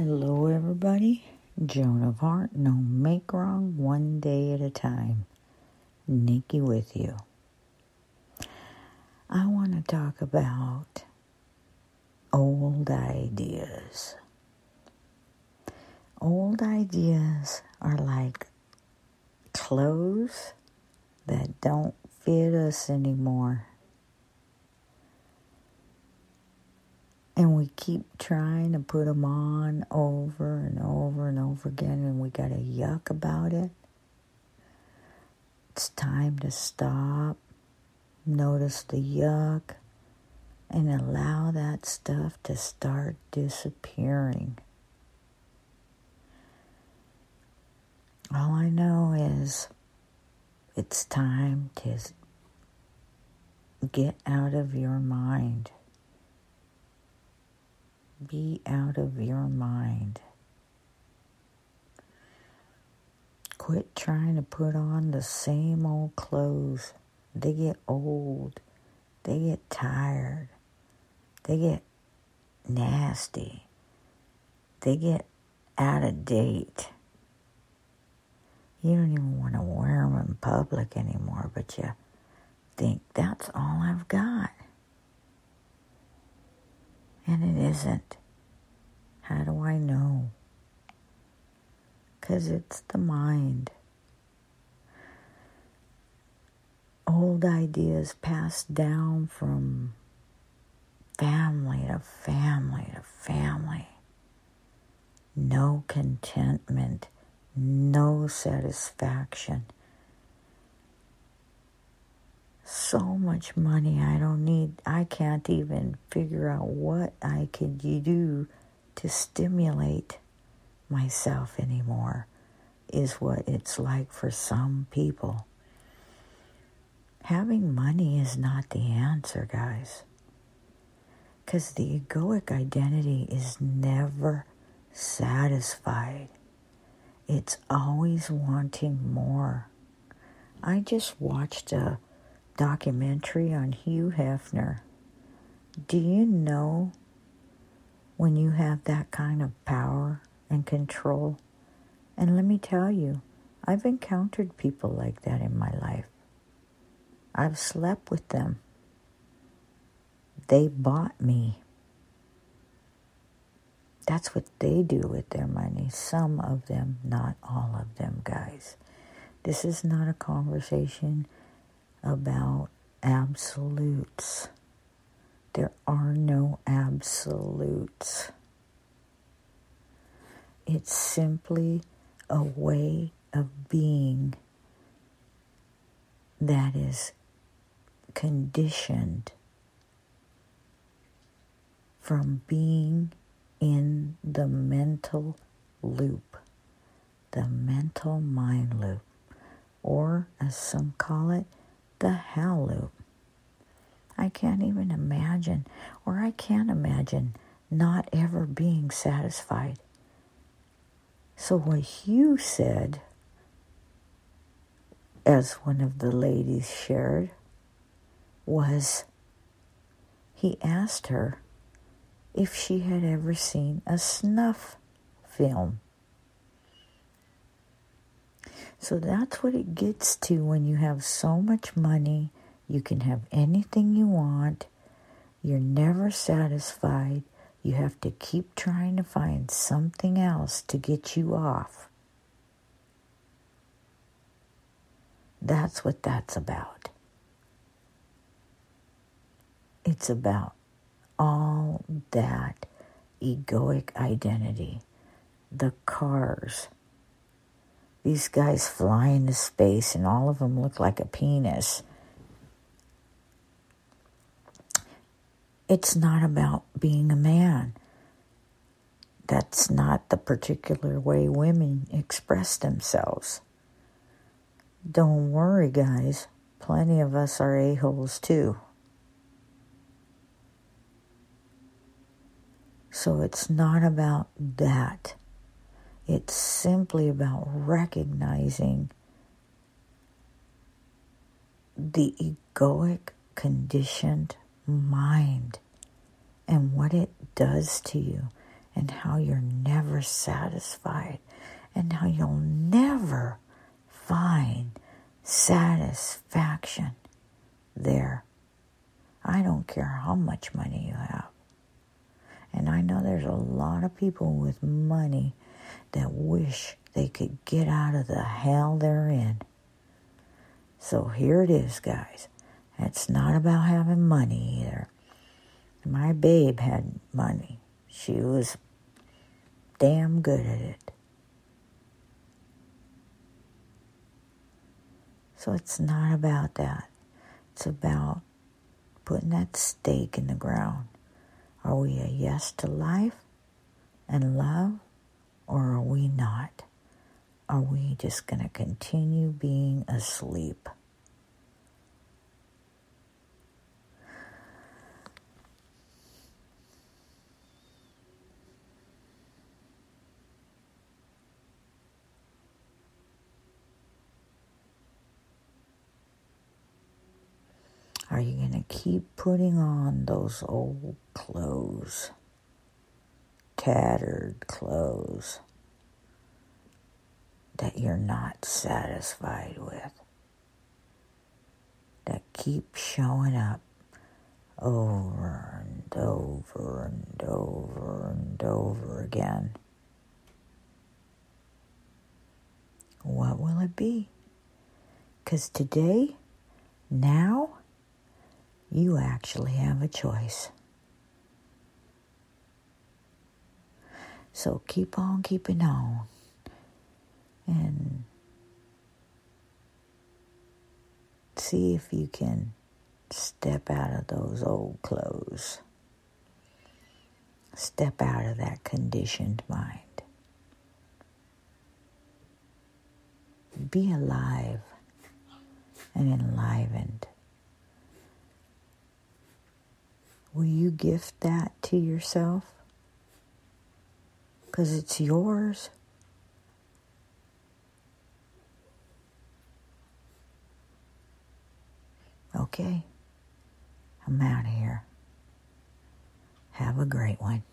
Hello, everybody. Joan of Heart, no make wrong, one day at a time. Nikki with you. I want to talk about old ideas. Old ideas are like clothes that don't fit us anymore. And keep trying to put them on over and over and over again, and we got a yuck about it. It's time to stop, notice the yuck, and allow that stuff to start disappearing. All I know is it's time to get out of your mind. Be out of your mind. Quit trying to put on the same old clothes. They get old. They get tired. They get nasty. They get out of date. You don't even want to wear them in public anymore, but you think that's all I've got. And it isn't. How do I know? Because it's the mind. Old ideas passed down from family to family to family. No contentment, no satisfaction so much money I don't need. I can't even figure out what I could do to stimulate myself anymore, is what it's like for some people. Having money is not the answer, guys. Because the egoic identity is never satisfied, it's always wanting more. I just watched a documentary on Hugh Hefner. Do you know when you have that kind of power and control? And let me tell you, I've encountered people like that in my life. I've slept with them. They bought me. That's what they do with their money. Some of them, not all of them, guys. This is not a conversation about absolutes. There are no absolutes. It's simply a way of being that is conditioned from being in the mental loop, the mental mind loop, or as some call it, the hell loop. I can't even imagine, or I can't imagine, not ever being satisfied. So, what Hugh said, as one of the ladies shared, was he asked her if she had ever seen a snuff film. So that's what it gets to when you have so much money. You can have anything you want. You're never satisfied. You have to keep trying to find something else to get you off. That's what that's about. It's about all that egoic identity, the cars, these guys fly into space and all of them look like a penis. It's not about being a man. That's not the particular way women express themselves. Don't worry, guys. Plenty of us are a-holes too. So it's not about that. It's simply about recognizing the egoic conditioned mind and what it does to you and how you're never satisfied and how you'll never find satisfaction there. I don't care how much money you have. And I know there's a lot of people with money that wish they could get out of the hell they're in. So here it is, guys. It's not about having money either. My babe had money. She was damn good at it. So it's not about that. It's about putting that stake in the ground. Are we a yes to life and love, or are we not? Are we just going to continue being asleep? Are you going to keep putting on those old clothes? Tattered clothes that you're not satisfied with, that keep showing up over and over and over and over again. What will it be? Because today, now, you actually have a choice. So keep on keeping on and see if you can step out of those old clothes. Step out of that conditioned mind. Be alive and enlivened. Will you gift that to yourself? Because it's yours. Okay, I'm out of here. Have a great one.